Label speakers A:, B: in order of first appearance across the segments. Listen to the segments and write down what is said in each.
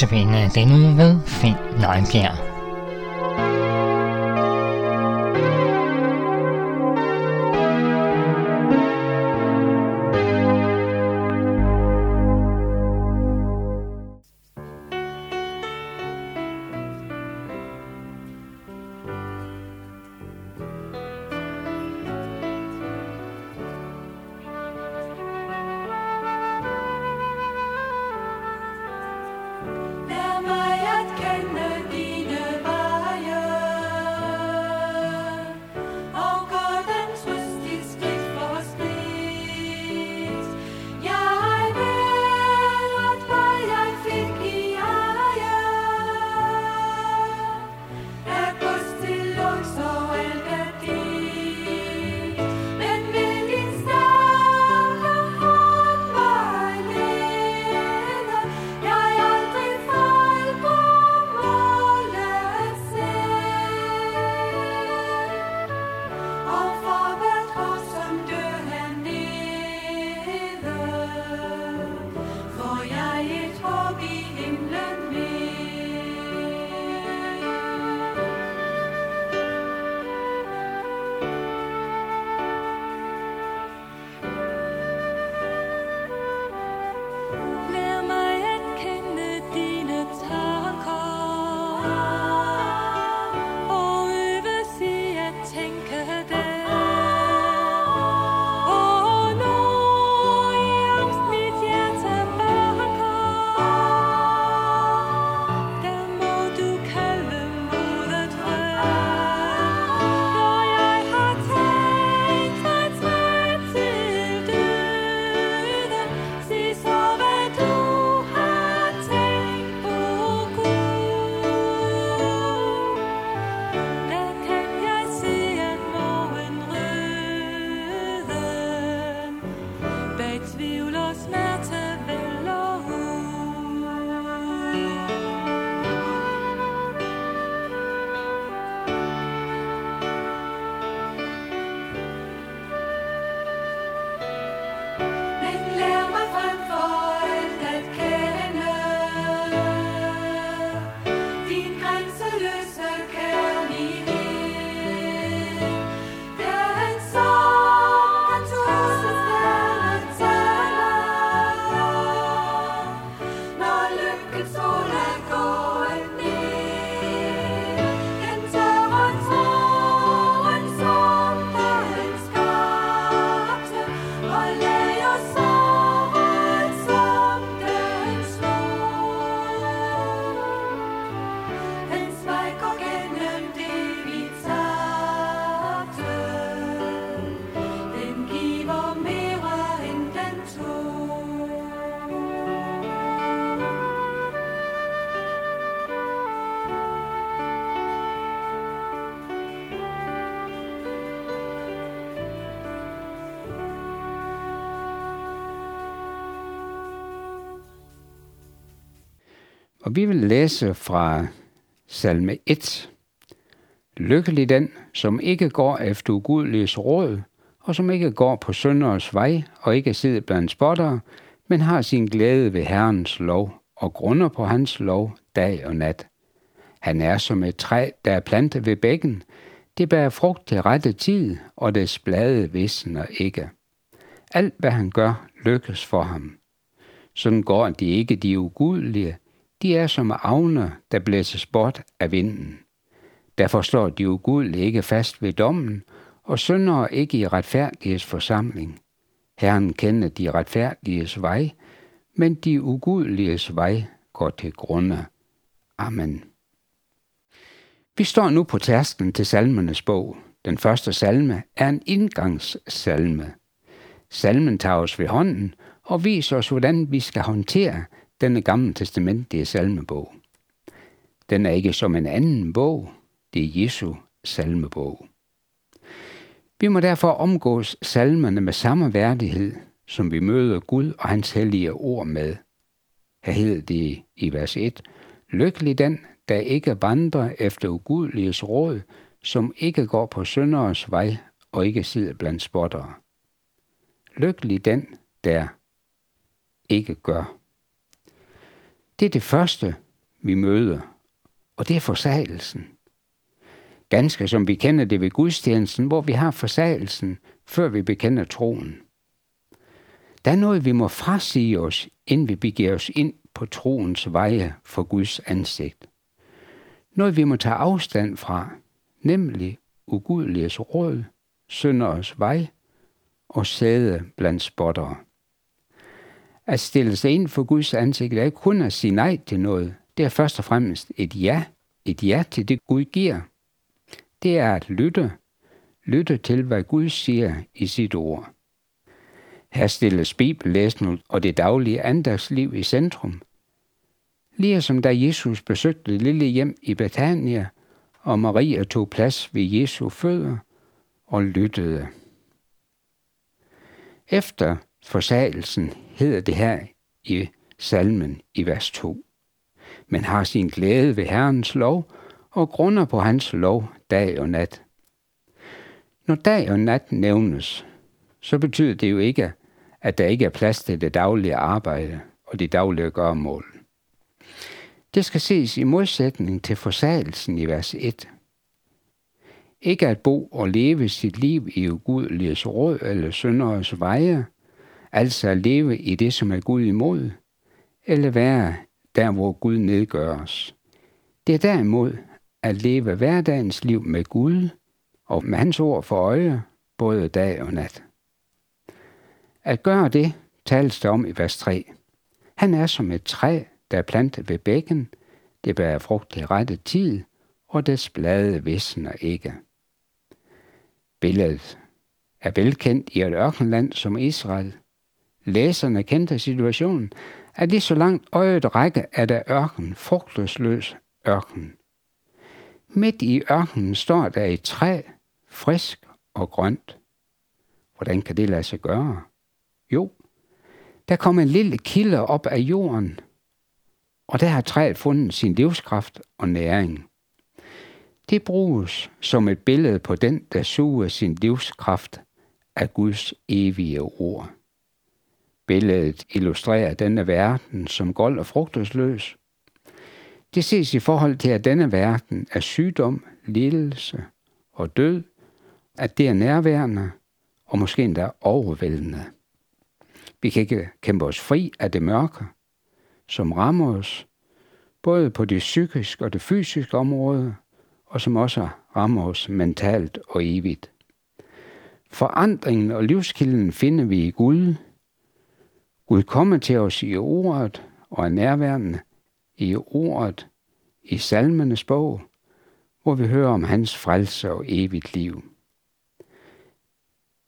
A: Notabene denne uge ved Finn Nøjbjerg. Toby.
B: Og vi vil læse fra salme 1. Lykkelig den, som ikke går efter ugudeliges råd, og som ikke går på sønderes vej, og ikke sidder blandt spottere, men har sin glæde ved Herrens lov, og grunder på hans lov dag og nat. Han er som et træ, der er plantet ved bækken. Det bærer frugt til rette tid, og dets blade visner ikke. Alt, hvad han gør, lykkes for ham. Sådan går de ikke de ugudelige, de er som avne, der blæses bort af vinden. Derfor står de ugudelige ikke fast ved dommen, og synder ikke i retfærdigheds forsamling. Herren kender de retfærdiges vej, men de ugudeliges vej går til grunde. Amen. Vi står nu på tærsklen til salmernes bog. Den første salme er en indgangssalme. Salmen tager os ved hånden og viser os, hvordan vi skal håndtere denne gamle testamentlige salmebog. Den er ikke som en anden bog, det er Jesu salmebog. Vi må derfor omgås salmerne med samme værdighed, som vi møder Gud og hans hellige ord med. Her hedder det i vers 1, Lykkelig den, der ikke vandrer efter ugudeliges råd, som ikke går på synderes vej og ikke sidder blandt spottere. Lykkelig den, der ikke gør det er det første, vi møder, og det er forsagelsen. Ganske som vi kender det ved gudstjenesten, hvor vi har forsagelsen, før vi bekender troen. Der er noget, vi må frasige os, inden vi begiver os ind på troens veje for Guds ansigt. Noget, vi må tage afstand fra, nemlig ugudeliges råd, synderes vej og sæde blandt spottere. At stille sig ind for Guds ansigt er ikke kun at sige nej til noget. Det er først og fremmest et ja. Et ja til det, Gud giver. Det er at lytte. Lytte til, hvad Gud siger i sit ord. Her stilles bibellæsning og det daglige andagsliv i centrum. Lige som da Jesus besøgte det lille hjem i Betania, og Maria tog plads ved Jesu fødder og lyttede. Efter forsagelsen hedder det her i salmen i vers 2. Men har sin glæde ved Herrens lov og grunder på hans lov dag og nat. Når dag og nat nævnes, så betyder det jo ikke, at der ikke er plads til det daglige arbejde og de daglige gørmål. Det skal ses i modsætning til forsagelsen i vers 1. Ikke at bo og leve sit liv i ugudeliges råd eller synderes veje, altså at leve i det, som er Gud imod, eller være der, hvor Gud nedgøres. Det er derimod at leve hverdagens liv med Gud og med hans ord for øje, både dag og nat. At gøre det, tales der om i vers 3. Han er som et træ, der er plantet ved bækken, det bærer frugt til rette tid, og dets blade visner ikke. Billedet er velkendt i et ørkenland som Israel. Læserne kendte situationen, at det så langt øjet række er der ørken, frugtløsløs ørken. Midt i ørkenen står der et træ, frisk og grønt. Hvordan kan det lade sig gøre? Jo, der kom en lille kilde op af jorden, og der har træet fundet sin livskraft og næring. Det bruges som et billede på den, der suger sin livskraft af Guds evige ord. Billedet illustrerer denne verden som gold og frugtesløs. Det ses i forhold til, at denne verden er sygdom, lidelse og død, at det er nærværende og måske endda overvældende. Vi kan ikke kæmpe os fri af det mørke, som rammer os, både på det psykiske og det fysiske område, og som også rammer os mentalt og evigt. Forandringen og livskilden finder vi i Gud. Gud kommer til os i ordet og er nærværende i ordet i salmenes bog, hvor vi hører om hans frelse og evigt liv.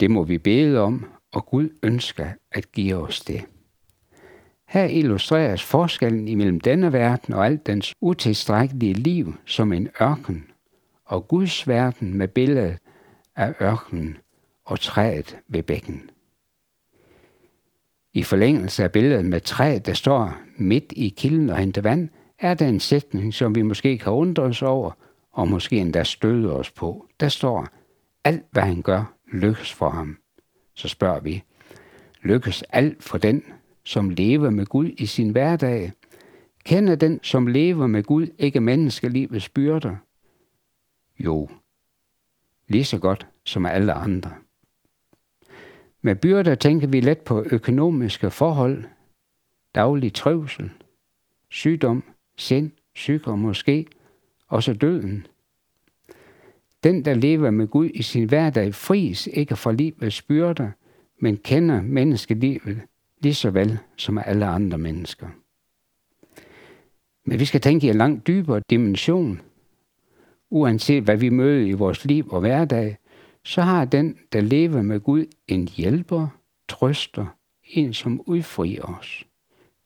B: Det må vi bede om, og Gud ønsker at give os det. Her illustreres forskellen imellem denne verden og alt dens utilstrækkelige liv som en ørken, og Guds verden med billedet af ørkenen og træet ved bækken. I forlængelse af billedet med træet, der står midt i kilden og henter vand, er der en sætning, som vi måske kan undre os over, og måske endda støde os på. Der står, alt hvad han gør, lykkes for ham. Så spørger vi, lykkes alt for den, som lever med Gud i sin hverdag? Kender den, som lever med Gud, ikke menneskelivets byrder? Jo, lige så godt som alle andre. Med byrder tænker vi let på økonomiske forhold, daglig trøvsel, sygdom, sind, sygdom måske, også døden. Den, der lever med Gud i sin hverdag, fris ikke for livets byrder, men kender menneskelivet lige så vel som alle andre mennesker. Men vi skal tænke i en langt dybere dimension. Uanset hvad vi møder i vores liv og hverdag, så har den, der lever med Gud, en hjælper, trøster, en som udfrier os.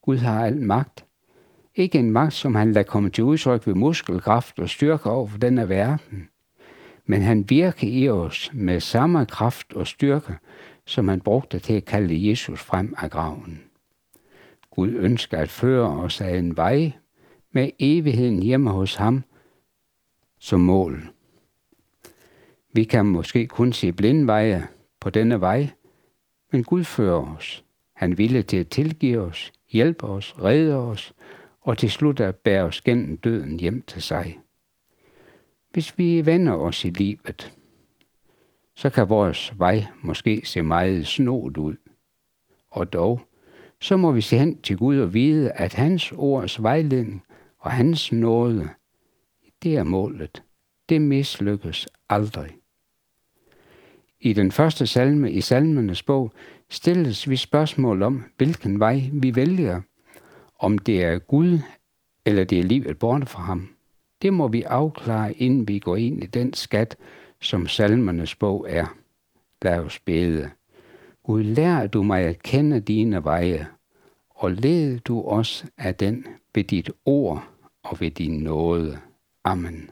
B: Gud har al magt. Ikke en magt, som han lader komme til udtryk ved muskelkraft og styrke over for denne verden. Men han virker i os med samme kraft og styrke, som han brugte til at kalde Jesus frem af graven. Gud ønsker at føre os af en vej med evigheden hjemme hos ham som mål. Vi kan måske kun se blindveje på denne vej, men Gud fører os. Han ville til at tilgive os, hjælpe os, redde os og til slut at bære os gennem døden hjem til sig. Hvis vi vender os i livet, så kan vores vej måske se meget snot ud. Og dog, så må vi se hen til Gud og vide, at hans ords vejledning og hans nåde, det er målet. Det mislykkes aldrig. I den første salme i salmenes bog stilles vi spørgsmål om, hvilken vej vi vælger. Om det er Gud, eller det er livet borte fra ham. Det må vi afklare, inden vi går ind i den skat, som salmernes bog er. Lad os bede. Gud, lær du mig at kende dine veje, og led du os af den ved dit ord og ved din nåde.
C: Amen.